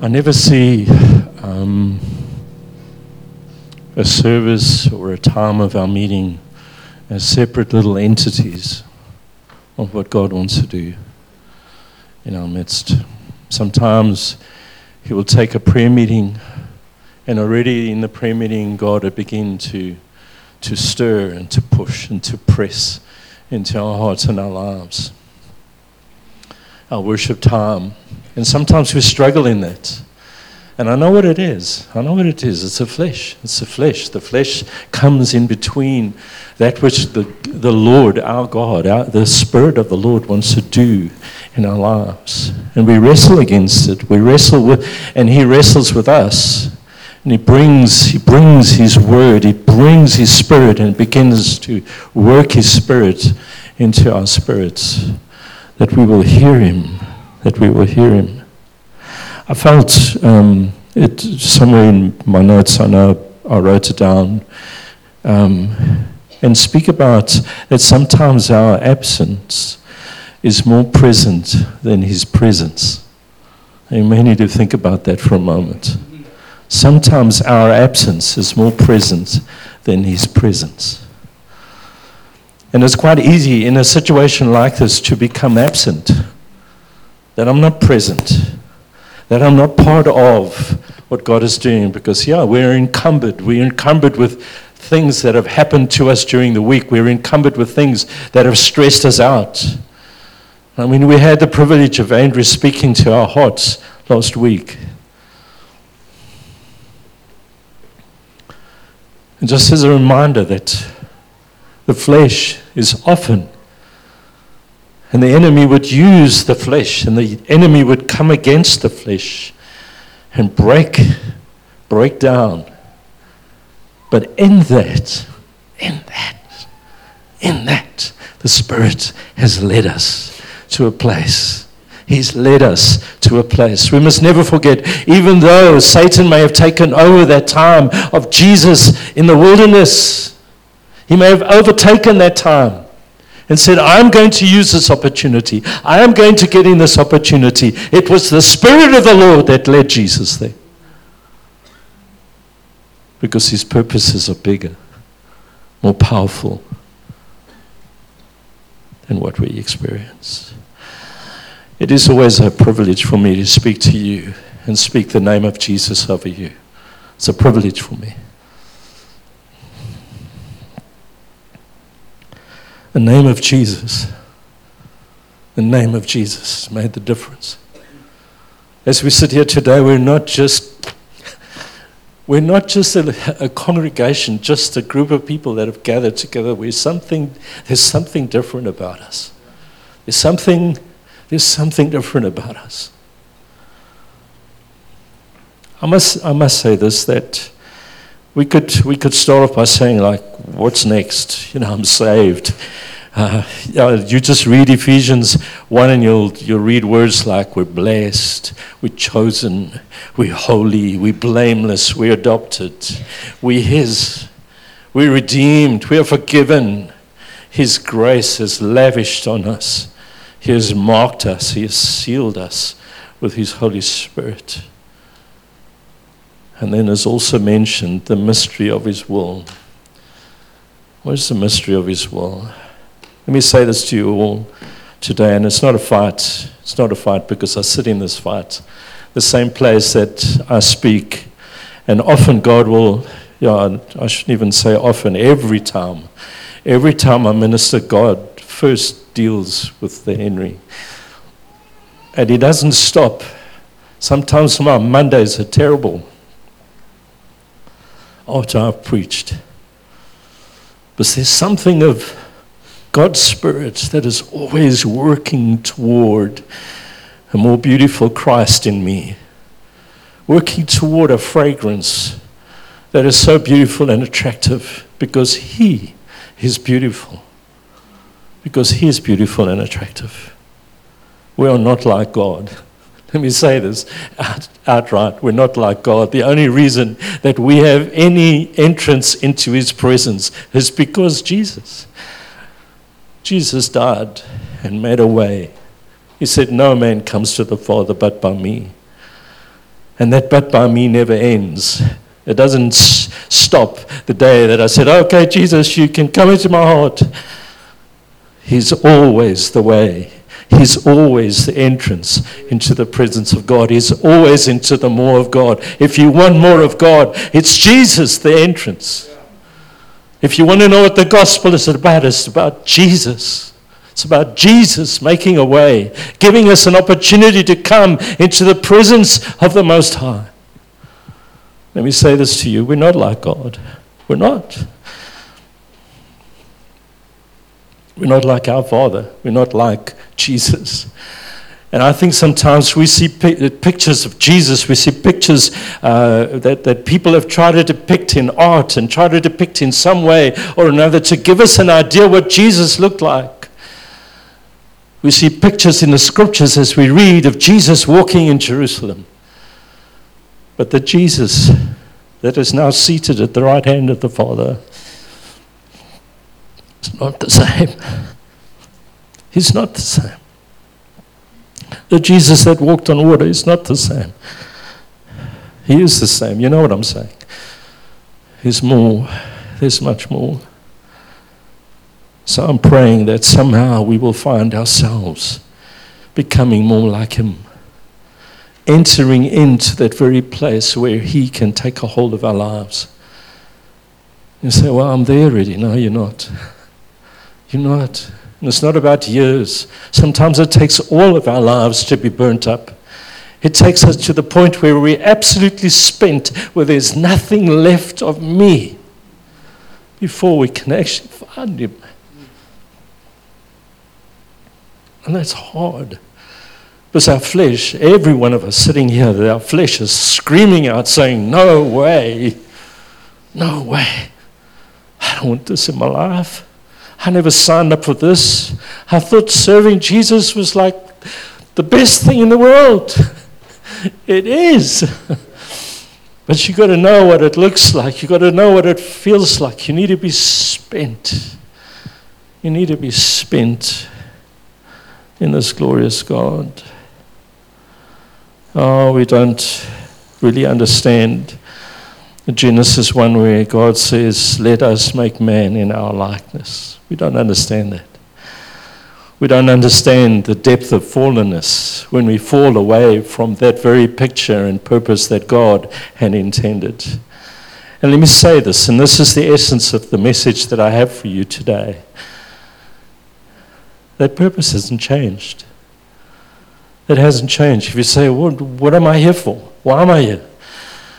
I never see um, a service or a time of our meeting as separate little entities of what God wants to do in our midst. Sometimes He will take a prayer meeting, and already in the prayer meeting, God will begin to, to stir and to push and to press into our hearts and our lives. Our worship time. And sometimes we struggle in that. And I know what it is. I know what it is. It's the flesh. It's the flesh. The flesh comes in between that which the, the Lord, our God, our, the Spirit of the Lord wants to do in our lives. And we wrestle against it. We wrestle with, and He wrestles with us. And He brings, He brings His Word, He brings His Spirit, and begins to work His Spirit into our spirits. That we will hear Him. That we will hear Him. I felt um, it somewhere in my notes, I know I wrote it down, um, and speak about that sometimes our absence is more present than his presence. You may need to think about that for a moment. Sometimes our absence is more present than his presence. And it's quite easy in a situation like this to become absent, that I'm not present that I'm not part of what God is doing because, yeah, we're encumbered. We're encumbered with things that have happened to us during the week. We're encumbered with things that have stressed us out. I mean, we had the privilege of Andrew speaking to our hearts last week. And just as a reminder that the flesh is often and the enemy would use the flesh, and the enemy would come against the flesh and break, break down. But in that, in that, in that, the Spirit has led us to a place. He's led us to a place. We must never forget, even though Satan may have taken over that time of Jesus in the wilderness, he may have overtaken that time and said, I'm going to use this opportunity. I am going to get in this opportunity. It was the Spirit of the Lord that led Jesus there. Because his purposes are bigger, more powerful than what we experience. It is always a privilege for me to speak to you and speak the name of Jesus over you. It's a privilege for me. The name of Jesus, the name of Jesus made the difference. As we sit here today, we're not just we're not just a, a, congregation, just a group of people that have gathered together. We're something, there's something different about us. There's something, there's something different about us. I must, I must say this that we could, we could start off by saying, like, what's next? You know, I'm saved. Uh, you just read Ephesians 1 and you'll, you'll read words like we're blessed, we're chosen, we're holy, we're blameless, we're adopted, we're His, we're redeemed, we are forgiven. His grace is lavished on us, He has marked us, He has sealed us with His Holy Spirit. And then there's also mentioned the mystery of His will. What is the mystery of His will? Let me say this to you all today, and it's not a fight. It's not a fight because I sit in this fight, the same place that I speak. And often God will, yeah, I shouldn't even say often, every time, every time I minister, God first deals with the Henry. And He doesn't stop. Sometimes my Mondays are terrible after I've preached. But there's something of God's Spirit that is always working toward a more beautiful Christ in me, working toward a fragrance that is so beautiful and attractive because He is beautiful. Because He is beautiful and attractive. We are not like God. Let me say this out, outright. We're not like God. The only reason that we have any entrance into His presence is because Jesus. Jesus died and made a way. He said, No man comes to the Father but by me. And that but by me never ends. It doesn't s- stop the day that I said, okay, Jesus, you can come into my heart. He's always the way. He's always the entrance into the presence of God. He's always into the more of God. If you want more of God, it's Jesus, the entrance. If you want to know what the gospel is about, it's about Jesus. It's about Jesus making a way, giving us an opportunity to come into the presence of the Most High. Let me say this to you we're not like God. We're not. We're not like our Father. We're not like Jesus. And I think sometimes we see pictures of Jesus, we see pictures uh, that, that people have tried to depict in art and try to depict in some way or another to give us an idea what Jesus looked like. We see pictures in the scriptures as we read of Jesus walking in Jerusalem. But the Jesus that is now seated at the right hand of the Father is not the same. He's not the same. The Jesus that walked on water is not the same. He is the same. You know what I'm saying? He's more. There's much more. So I'm praying that somehow we will find ourselves becoming more like Him, entering into that very place where He can take a hold of our lives. You say, Well, I'm there already. No, you're not. You're not. And it's not about years. Sometimes it takes all of our lives to be burnt up. It takes us to the point where we're absolutely spent, where there's nothing left of me before we can actually find Him. And that's hard. Because our flesh, every one of us sitting here, our flesh is screaming out, saying, No way, no way. I don't want this in my life. I never signed up for this. I thought serving Jesus was like the best thing in the world. it is. but you've got to know what it looks like. You've got to know what it feels like. You need to be spent. You need to be spent in this glorious God. Oh, we don't really understand Genesis 1 where God says, Let us make man in our likeness. We don't understand that. We don't understand the depth of fallenness when we fall away from that very picture and purpose that God had intended. And let me say this, and this is the essence of the message that I have for you today. That purpose hasn't changed. It hasn't changed. If you say, what, what am I here for? Why am I here?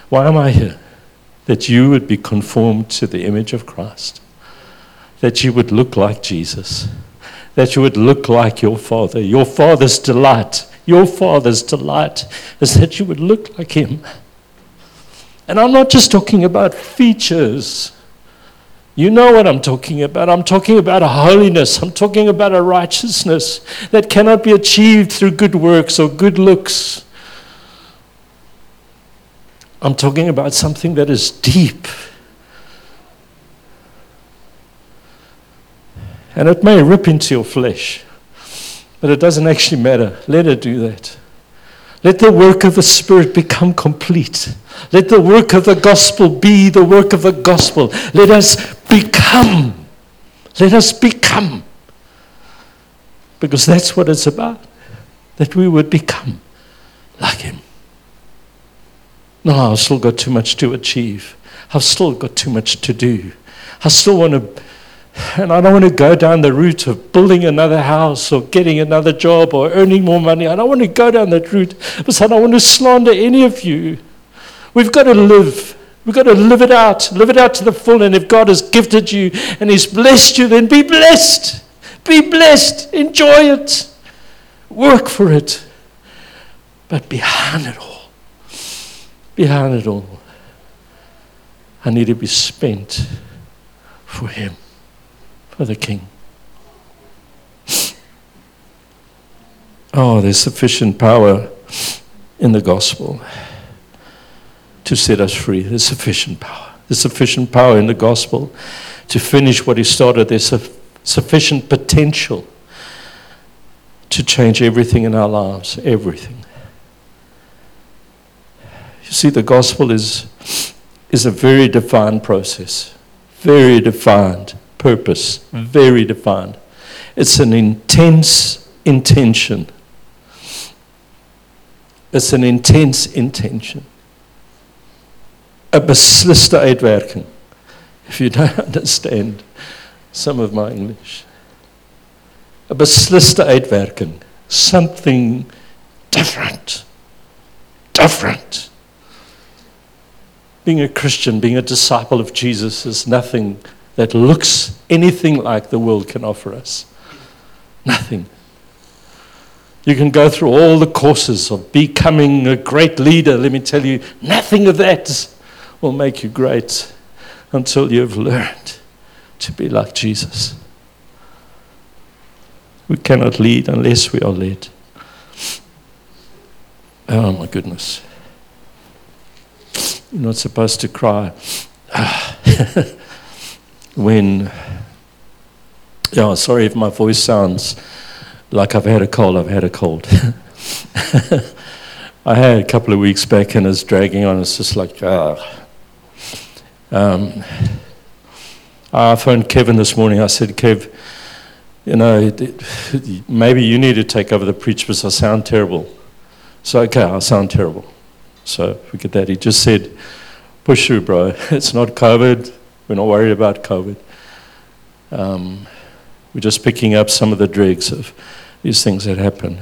Why am I here? That you would be conformed to the image of Christ, that you would look like Jesus, that you would look like your Father. Your Father's delight, your Father's delight is that you would look like Him. And I'm not just talking about features. You know what I'm talking about. I'm talking about a holiness. I'm talking about a righteousness that cannot be achieved through good works or good looks. I'm talking about something that is deep. And it may rip into your flesh, but it doesn't actually matter. Let it do that. Let the work of the Spirit become complete. Let the work of the gospel be the work of the gospel. Let us become. Let us become. Because that's what it's about. That we would become like Him. No, I've still got too much to achieve. I've still got too much to do. I still want to, and I don't want to go down the route of building another house or getting another job or earning more money. I don't want to go down that route because I don't want to slander any of you. We've got to live. We've got to live it out, live it out to the full. And if God has gifted you and He's blessed you, then be blessed. Be blessed. Enjoy it. Work for it. But behind it all, behind it all. I need to be spent for Him, for the King. Oh, there's sufficient power in the gospel to set us free. There's sufficient power. There's sufficient power in the gospel to finish what He started. There's sufficient potential to change everything in our lives, everything. See, the gospel is, is a very defined process, very defined purpose, very defined. It's an intense intention. It's an intense intention. A besliste uitwerking. If you don't understand some of my English. A besliste uitwerking. Something different. Different. Being a Christian, being a disciple of Jesus is nothing that looks anything like the world can offer us. Nothing. You can go through all the courses of becoming a great leader. Let me tell you, nothing of that will make you great until you've learned to be like Jesus. We cannot lead unless we are led. Oh my goodness. You're not supposed to cry. when, yeah, sorry if my voice sounds like I've had a cold, I've had a cold. I had a couple of weeks back and it's dragging on. It's just like, ah. Um, I phoned Kevin this morning. I said, Kev, you know, maybe you need to take over the preach because I sound terrible. So, okay, I sound terrible. So, forget that. He just said, push through, bro. It's not COVID. We're not worried about COVID. Um, we're just picking up some of the dregs of these things that happen.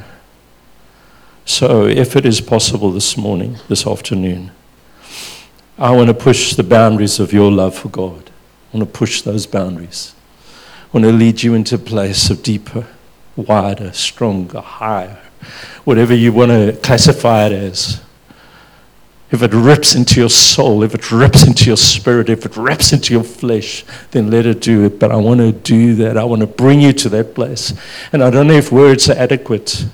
So, if it is possible this morning, this afternoon, I want to push the boundaries of your love for God. I want to push those boundaries. I want to lead you into a place of deeper, wider, stronger, higher, whatever you want to classify it as. If it rips into your soul, if it rips into your spirit, if it rips into your flesh, then let it do it. But I want to do that. I want to bring you to that place. And I don't know if words are adequate.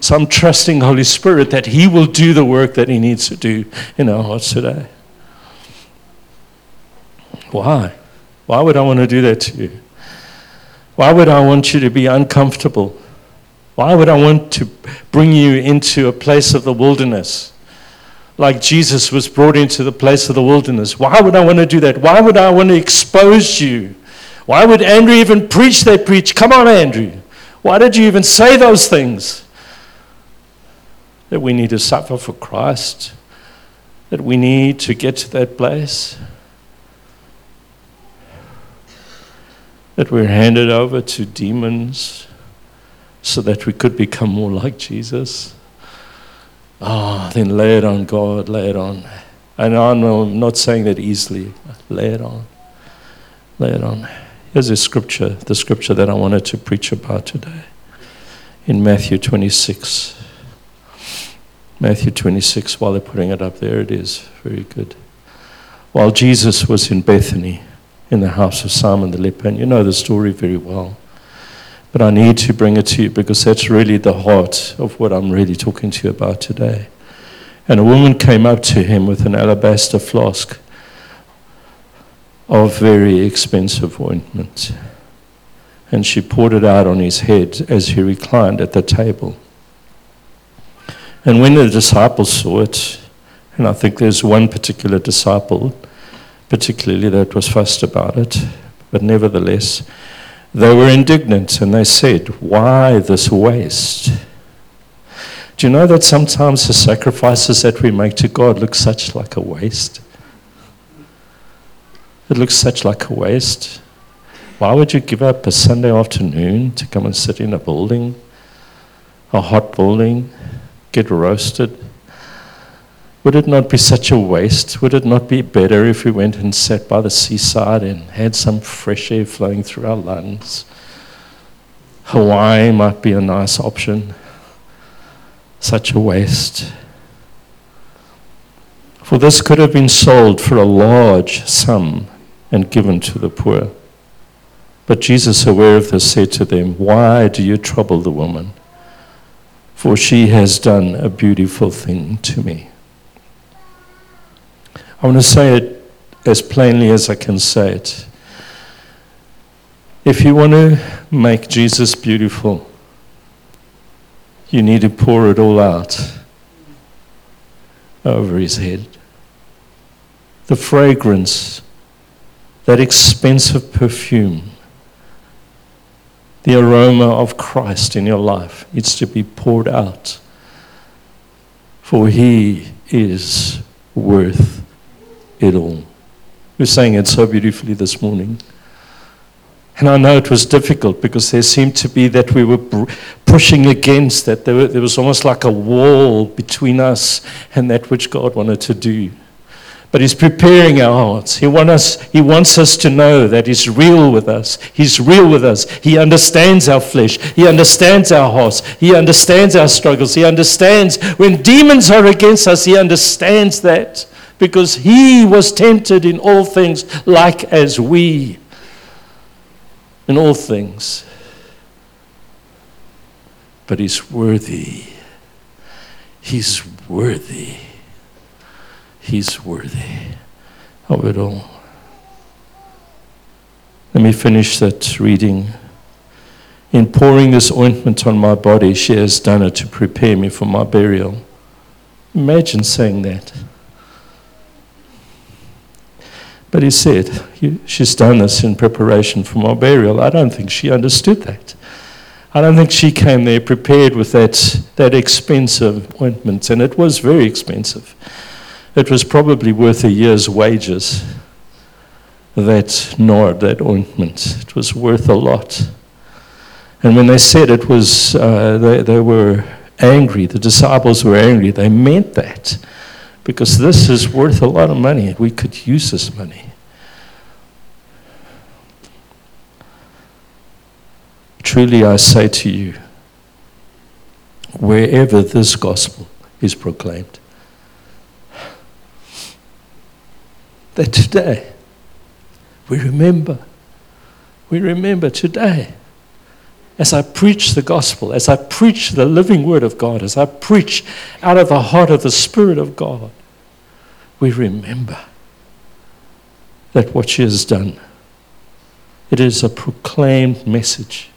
So I'm trusting Holy Spirit that He will do the work that He needs to do in our hearts today. Why? Why would I want to do that to you? Why would I want you to be uncomfortable? Why would I want to bring you into a place of the wilderness? Like Jesus was brought into the place of the wilderness. Why would I want to do that? Why would I want to expose you? Why would Andrew even preach that preach? Come on, Andrew. Why did you even say those things? That we need to suffer for Christ, that we need to get to that place, that we're handed over to demons so that we could become more like Jesus. Ah, then lay it on God, lay it on. And I'm not saying that easily. Lay it on. Lay it on. Here's a scripture, the scripture that I wanted to preach about today in Matthew 26. Matthew 26, while they're putting it up there, it is very good. While Jesus was in Bethany, in the house of Simon the leper, and you know the story very well. But I need to bring it to you because that's really the heart of what I'm really talking to you about today. And a woman came up to him with an alabaster flask of very expensive ointment. And she poured it out on his head as he reclined at the table. And when the disciples saw it, and I think there's one particular disciple, particularly that was fussed about it, but nevertheless, they were indignant and they said, Why this waste? Do you know that sometimes the sacrifices that we make to God look such like a waste? It looks such like a waste. Why would you give up a Sunday afternoon to come and sit in a building, a hot building, get roasted? Would it not be such a waste? Would it not be better if we went and sat by the seaside and had some fresh air flowing through our lungs? Hawaii might be a nice option. Such a waste. For this could have been sold for a large sum and given to the poor. But Jesus, aware of this, said to them, Why do you trouble the woman? For she has done a beautiful thing to me. I want to say it as plainly as I can say it. If you want to make Jesus beautiful, you need to pour it all out over his head. the fragrance, that expensive perfume, the aroma of Christ in your life needs to be poured out. For he is worth it all. We sang it so beautifully this morning. And I know it was difficult because there seemed to be that we were pushing against that. There, were, there, was almost like a wall between us and that which God wanted to do. But He's preparing our hearts. He, want us, he wants us to know that He's real with us. He's real with us. He understands our flesh. He understands our hearts. He understands our struggles. He understands when demons are against us. He understands that because He was tempted in all things like as we in all things. But he's worthy. He's worthy. He's worthy of it all. Let me finish that reading. In pouring this ointment on my body, she has done it to prepare me for my burial. Imagine saying that. But he said, She's done this in preparation for my burial. I don't think she understood that. I don't think she came there prepared with that, that expensive ointment, and it was very expensive. It was probably worth a year's wages, that nard, that ointment. It was worth a lot. And when they said it was, uh, they, they were angry, the disciples were angry, they meant that because this is worth a lot of money. We could use this money. Truly, I say to you, wherever this gospel is proclaimed, that today we remember, we remember today as I preach the gospel, as I preach the living word of God, as I preach out of the heart of the Spirit of God, we remember that what she has done, it is a proclaimed message.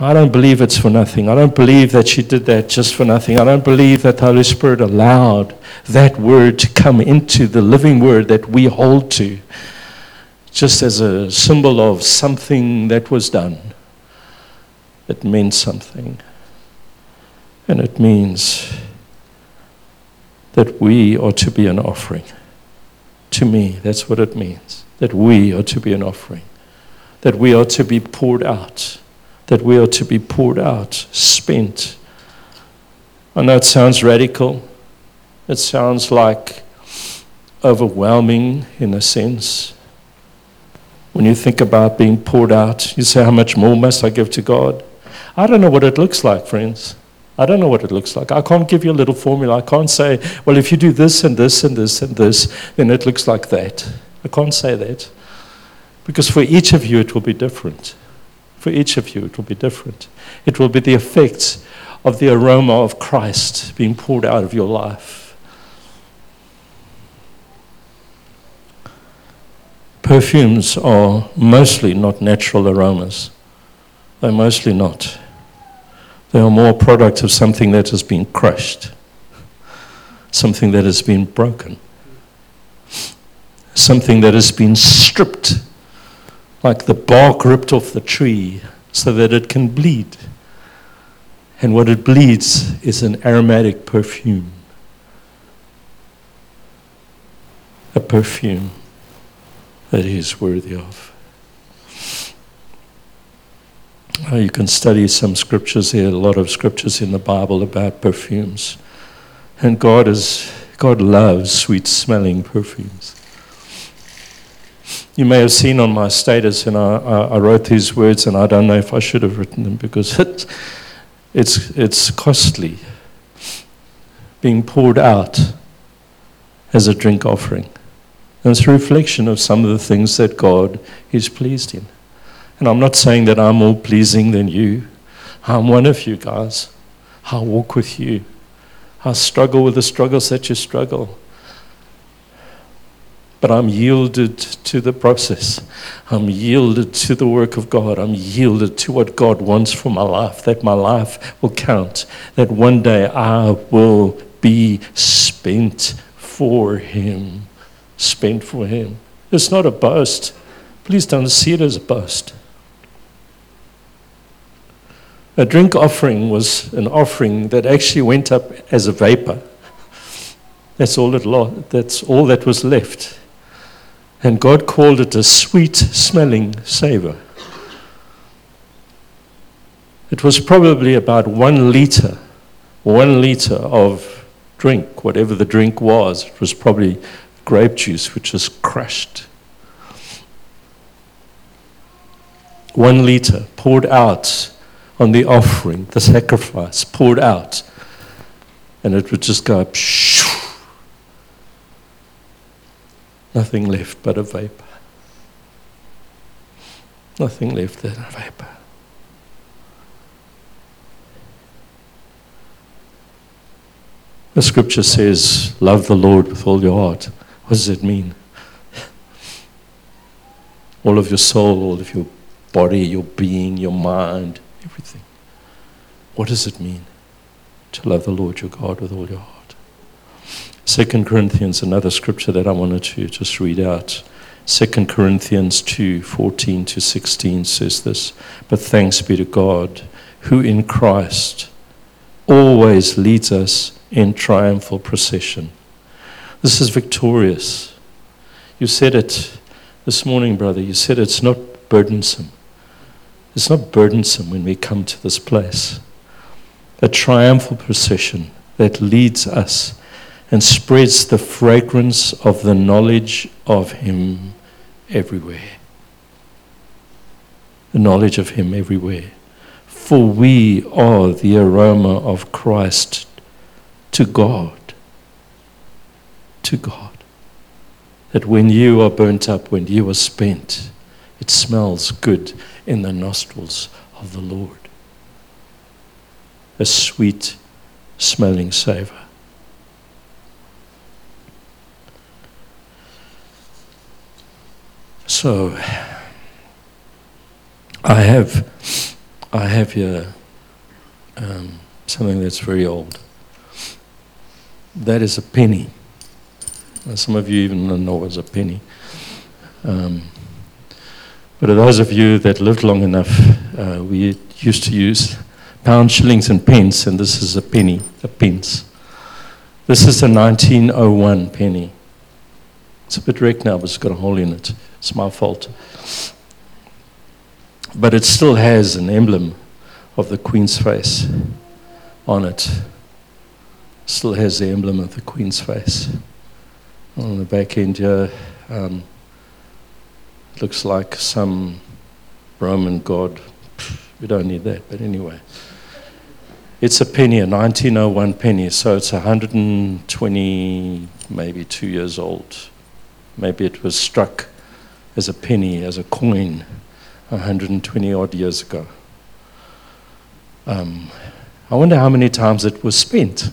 I don't believe it's for nothing. I don't believe that she did that just for nothing. I don't believe that the Holy Spirit allowed that word to come into the living word that we hold to just as a symbol of something that was done. It means something. And it means that we are to be an offering. To me, that's what it means. That we are to be an offering. That we are to be poured out. That we are to be poured out, spent. I know it sounds radical. It sounds like overwhelming in a sense. When you think about being poured out, you say, How much more must I give to God? I don't know what it looks like, friends. I don't know what it looks like. I can't give you a little formula. I can't say, well, if you do this and this and this and this, then it looks like that. I can't say that. Because for each of you, it will be different. For each of you, it will be different. It will be the effects of the aroma of Christ being poured out of your life. Perfumes are mostly not natural aromas. They're mostly not. They are more product of something that has been crushed, something that has been broken, something that has been stripped, like the bark ripped off the tree so that it can bleed. And what it bleeds is an aromatic perfume. A perfume that he is worthy of. Uh, you can study some scriptures here, a lot of scriptures in the Bible about perfumes. And God is God loves sweet smelling perfumes. You may have seen on my status, and I, I, wrote these words, and I don't know if I should have written them because it, it's, it's costly being poured out as a drink offering. And it's a reflection of some of the things that God is pleased in. And I'm not saying that I'm more pleasing than you. I'm one of you guys. I walk with you. I struggle with the struggles that you struggle. But I'm yielded to the process. I'm yielded to the work of God. I'm yielded to what God wants for my life, that my life will count, that one day I will be spent for Him, spent for Him. It's not a boast. Please don't see it as a boast. A drink offering was an offering that actually went up as a vapor. That's all, it lo- that's all that was left. And God called it a sweet smelling savor. It was probably about one liter, one liter of drink, whatever the drink was. It was probably grape juice, which was crushed. One liter poured out on the offering, the sacrifice, poured out. And it would just go up. Nothing left but a vapor. Nothing left but a vapor. The scripture says, Love the Lord with all your heart. What does it mean? All of your soul, all of your body, your being, your mind, everything. What does it mean to love the Lord your God with all your heart? Second Corinthians, another scripture that I wanted to just read out. Second Corinthians 2 14 to 16 says this But thanks be to God, who in Christ always leads us in triumphal procession. This is victorious. You said it this morning, brother. You said it's not burdensome. It's not burdensome when we come to this place. A triumphal procession that leads us and spreads the fragrance of the knowledge of Him everywhere. The knowledge of Him everywhere. For we are the aroma of Christ to God. To God. That when you are burnt up, when you are spent, it smells good in the nostrils of the Lord. A sweet smelling savor. So, I have, I have here um, something that's very old. That is a penny. Some of you even know what's a penny. Um, but those of you that lived long enough, uh, we used to use pounds, shillings, and pence, and this is a penny, a pence. This is a 1901 penny. It's a bit wrecked now, but it's got a hole in it. It's my fault. But it still has an emblem of the Queen's face on it still has the emblem of the Queen's face. On the back end here, um, looks like some Roman god. We don't need that, but anyway. It's a penny, a 1901 penny, so it's 120, maybe two years old. Maybe it was struck as a penny, as a coin, 120 odd years ago. Um, I wonder how many times it was spent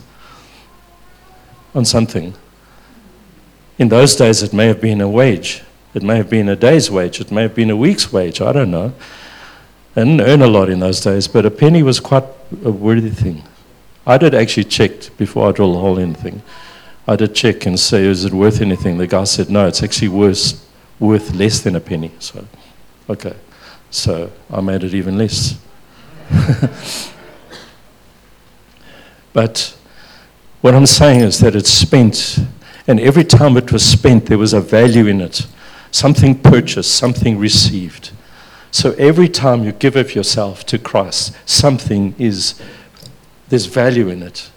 on something. In those days, it may have been a wage. It may have been a day's wage. It may have been a week's wage. I don't know. I didn't earn a lot in those days, but a penny was quite a worthy thing. I did actually check before I drilled a hole in anything. I did check and say, is it worth anything? The guy said, no, it's actually worth, worth less than a penny. So, okay. So I made it even less. but what I'm saying is that it's spent, and every time it was spent, there was a value in it something purchased, something received. So every time you give of yourself to Christ, something is, there's value in it.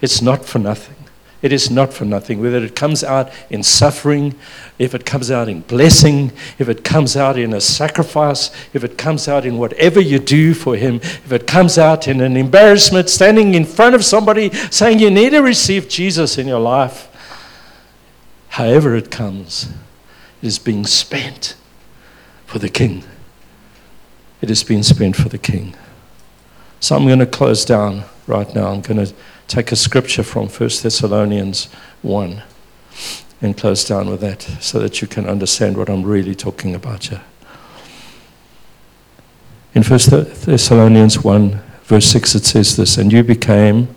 It's not for nothing. It is not for nothing. Whether it comes out in suffering, if it comes out in blessing, if it comes out in a sacrifice, if it comes out in whatever you do for Him, if it comes out in an embarrassment, standing in front of somebody saying you need to receive Jesus in your life, however it comes, is being spent for the King. It is being spent for the King. So I'm going to close down right now. I'm going to take a scripture from 1 Thessalonians 1 and close down with that so that you can understand what I'm really talking about here. In 1 Thessalonians 1, verse 6, it says this And you became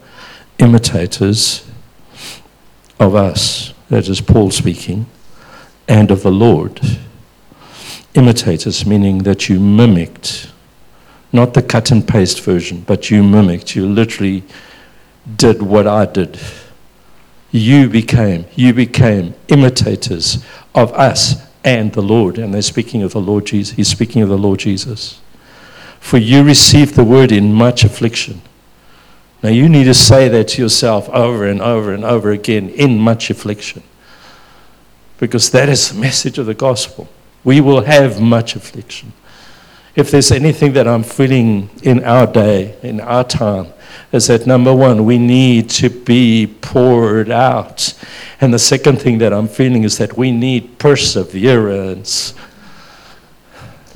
imitators of us, that is Paul speaking, and of the Lord. Imitators, meaning that you mimicked, not the cut and paste version, but you mimicked. You literally did what I did. You became, you became imitators of us and the Lord. And they're speaking of the Lord Jesus. He's speaking of the Lord Jesus. For you received the word in much affliction. Now you need to say that to yourself over and over and over again in much affliction. Because that is the message of the gospel. We will have much affliction. If there's anything that I'm feeling in our day, in our time, is that number one, we need to be poured out. And the second thing that I'm feeling is that we need perseverance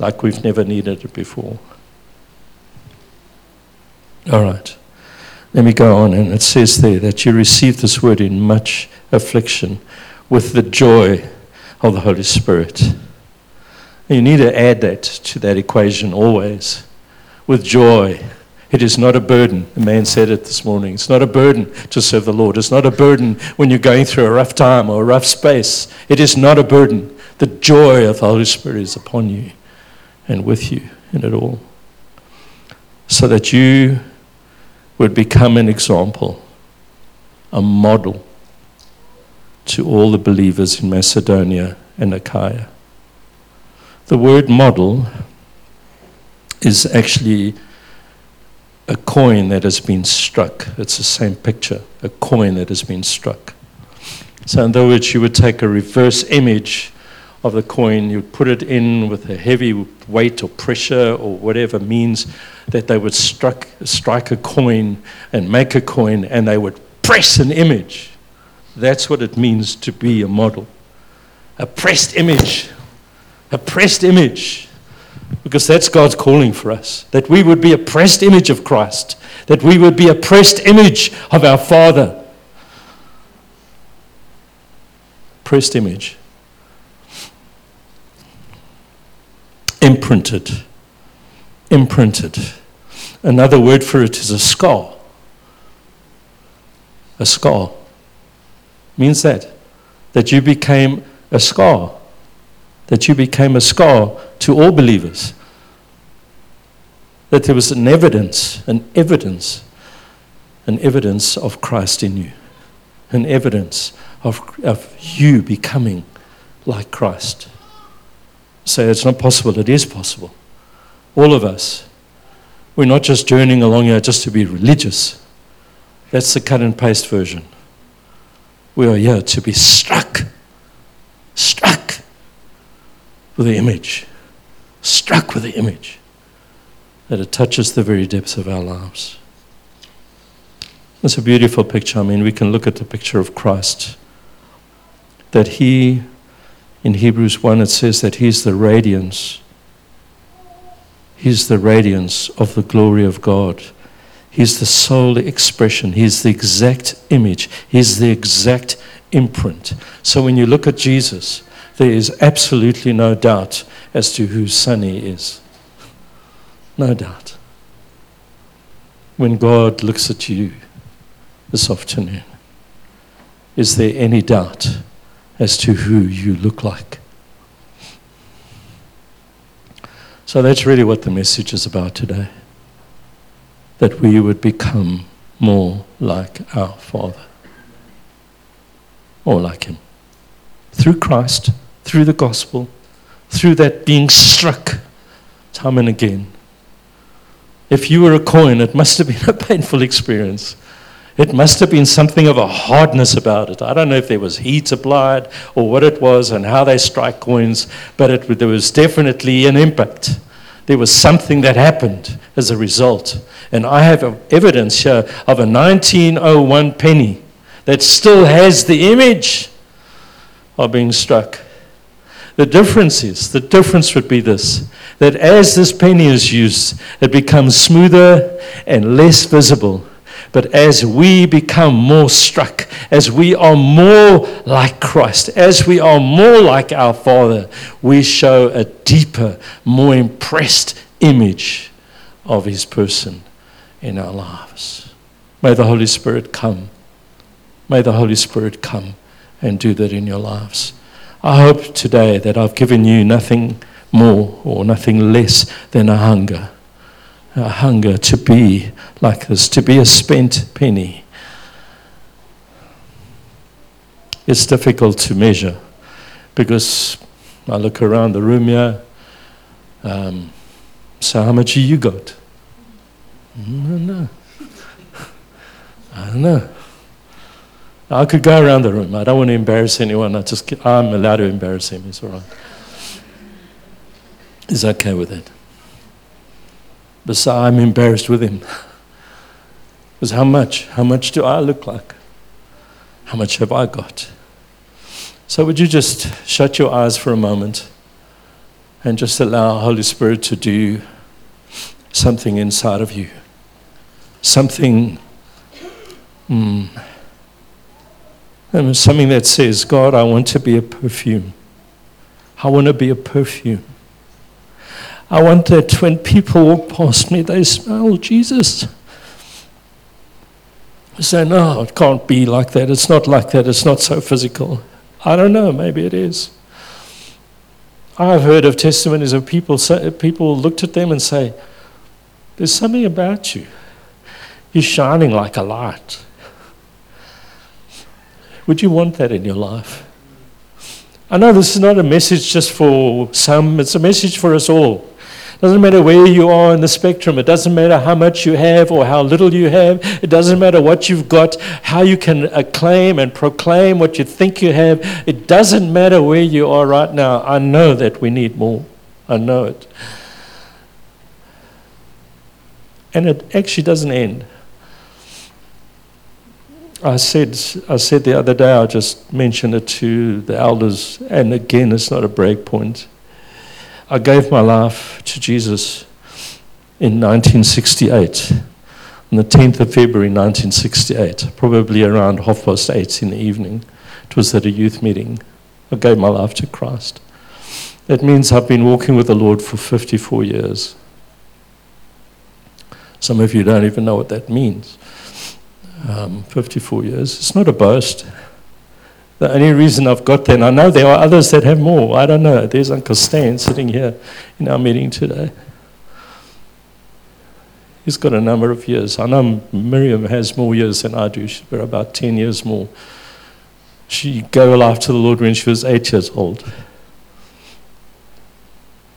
like we've never needed it before. All right. Let me go on. And it says there that you received this word in much affliction with the joy of the Holy Spirit. You need to add that to that equation always with joy. It is not a burden. The man said it this morning. It's not a burden to serve the Lord. It's not a burden when you're going through a rough time or a rough space. It is not a burden. The joy of the Holy Spirit is upon you and with you in it all. So that you would become an example, a model to all the believers in Macedonia and Achaia. The word model is actually a coin that has been struck. It's the same picture, a coin that has been struck. So, in other words, you would take a reverse image of the coin, you'd put it in with a heavy weight or pressure or whatever means that they would struck, strike a coin and make a coin, and they would press an image. That's what it means to be a model. A pressed image. A pressed image because that's God's calling for us. That we would be a pressed image of Christ, that we would be a pressed image of our Father. Pressed image. Imprinted. Imprinted. Another word for it is a scar. A scar means that. That you became a scar that you became a scar to all believers. That there was an evidence, an evidence, an evidence of Christ in you, an evidence of, of you becoming like Christ. Say so it's not possible, it is possible. All of us. We're not just journeying along here just to be religious. That's the cut and paste version. We are here to be struck, struck with the image, struck with the image, that it touches the very depths of our lives. It's a beautiful picture. I mean, we can look at the picture of Christ. That He, in Hebrews 1, it says that He's the radiance. He's the radiance of the glory of God. He's the sole expression. He's the exact image. He's the exact imprint. So when you look at Jesus, there is absolutely no doubt as to whose son he is. No doubt. When God looks at you this afternoon, is there any doubt as to who you look like? So that's really what the message is about today. That we would become more like our Father, or like Him, through Christ through the gospel, through that being struck time and again. If you were a coin, it must have been a painful experience. It must have been something of a hardness about it. I don't know if there was heat applied or what it was and how they strike coins, but it, there was definitely an impact. There was something that happened as a result. And I have evidence here of a 1901 penny that still has the image of being struck. The difference is, the difference would be this that as this penny is used, it becomes smoother and less visible. But as we become more struck, as we are more like Christ, as we are more like our Father, we show a deeper, more impressed image of His person in our lives. May the Holy Spirit come. May the Holy Spirit come and do that in your lives. I hope today that I've given you nothing more or nothing less than a hunger. A hunger to be like this, to be a spent penny. It's difficult to measure because I look around the room here. Um, so, how much you got? I don't know. I don't know. I could go around the room. I don't want to embarrass anyone. I just, I'm allowed to embarrass him. It's all right. He's okay with it. But I'm embarrassed with him. Because how much? How much do I look like? How much have I got? So would you just shut your eyes for a moment and just allow Holy Spirit to do something inside of you? Something. Mm, something that says, God, I want to be a perfume. I want to be a perfume. I want that when people walk past me, they smell Jesus. I say, no, it can't be like that. It's not like that. It's not so physical. I don't know. Maybe it is. I've heard of testimonies of people, say, people looked at them and say, there's something about you. You're shining like a light. Would you want that in your life? I know this is not a message just for some, it's a message for us all. It doesn't matter where you are in the spectrum. It doesn't matter how much you have or how little you have. It doesn't matter what you've got, how you can acclaim and proclaim what you think you have. It doesn't matter where you are right now. I know that we need more. I know it. And it actually doesn't end. I said, I said the other day, I just mentioned it to the elders, and again, it's not a break point. I gave my life to Jesus in 1968, on the 10th of February 1968, probably around half past eight in the evening. It was at a youth meeting. I gave my life to Christ. That means I've been walking with the Lord for 54 years. Some of you don't even know what that means um, 54 years. It's not a boast. The only reason I've got that, and I know there are others that have more. I don't know. There's Uncle Stan sitting here in our meeting today. He's got a number of years. I know Miriam has more years than I do. She's about 10 years more. She gave her life to the Lord when she was eight years old.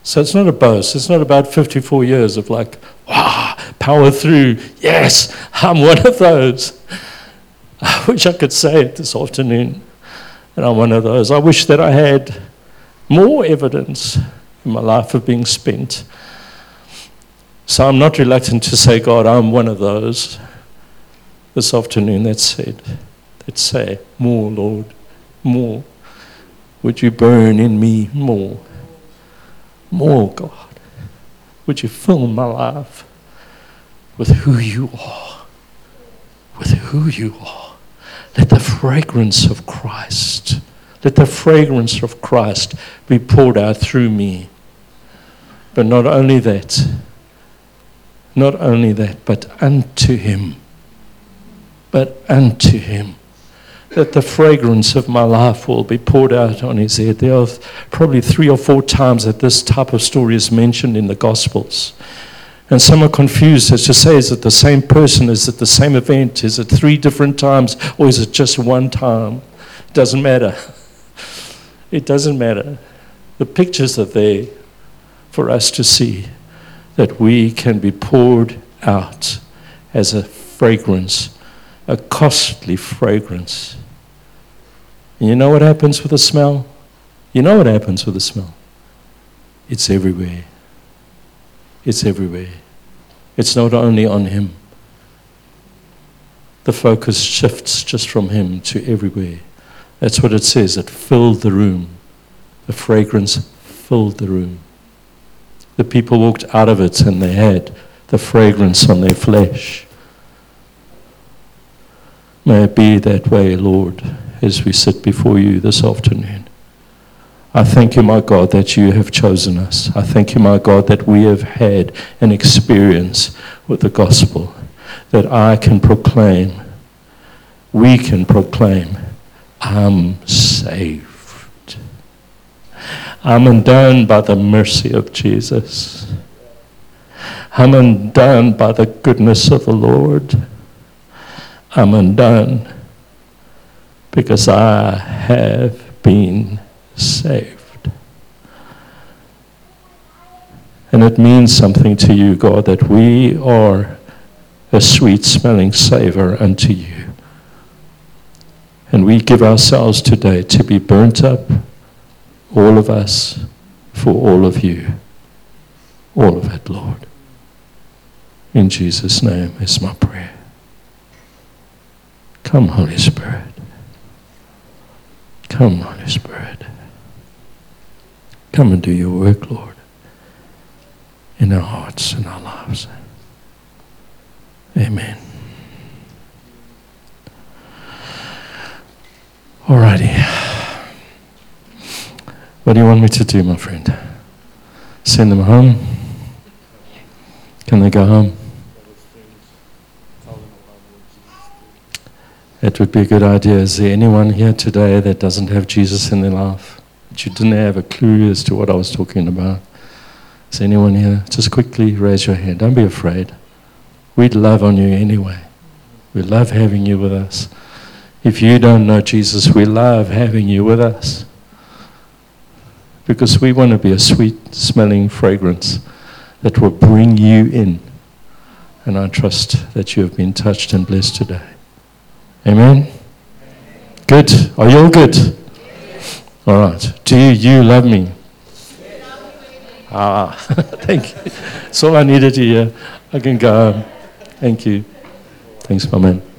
So it's not a boast. It's not about 54 years of like, wow, power through. Yes, I'm one of those. I wish I could say it this afternoon. And I'm one of those. I wish that I had more evidence in my life of being spent. So I'm not reluctant to say, God, I'm one of those this afternoon that said, that say, more, Lord, more. Would you burn in me more? More, God. Would you fill my life with who you are? With who you are. Let the fragrance of Christ, let the fragrance of Christ be poured out through me. But not only that, not only that, but unto him. But unto him that the fragrance of my life will be poured out on his head. There are probably three or four times that this type of story is mentioned in the Gospels. And some are confused as to say, is it the same person? Is it the same event? Is it three different times? Or is it just one time? It doesn't matter. It doesn't matter. The pictures are there for us to see that we can be poured out as a fragrance, a costly fragrance and you know what happens with the smell? You know what happens with the smell? It's everywhere. It's everywhere. It's not only on Him. The focus shifts just from Him to everywhere. That's what it says. It filled the room. The fragrance filled the room. The people walked out of it and they had the fragrance on their flesh. May it be that way, Lord as we sit before you this afternoon. I thank you, my God, that you have chosen us. I thank you, my God, that we have had an experience with the gospel, that I can proclaim, we can proclaim, I'm saved. I'm undone by the mercy of Jesus. I'm undone by the goodness of the Lord. I'm undone because I have been saved. And it means something to you, God, that we are a sweet smelling savor unto you. And we give ourselves today to be burnt up, all of us, for all of you. All of it, Lord. In Jesus' name is my prayer. Come, Holy Spirit. Come, Holy Spirit. Come and do your work, Lord, in our hearts and our lives. Amen. Alrighty. What do you want me to do, my friend? Send them home? Can they go home? It would be a good idea. Is there anyone here today that doesn't have Jesus in their life? You didn't have a clue as to what I was talking about? Is anyone here? Just quickly raise your hand. Don't be afraid. We'd love on you anyway. We love having you with us. If you don't know Jesus, we love having you with us. Because we want to be a sweet smelling fragrance that will bring you in. And I trust that you have been touched and blessed today. Amen? Good. Are you all good? All right. Do you love me? Ah, thank you. That's all I needed to hear. I can go home. Thank you. Thanks, my man.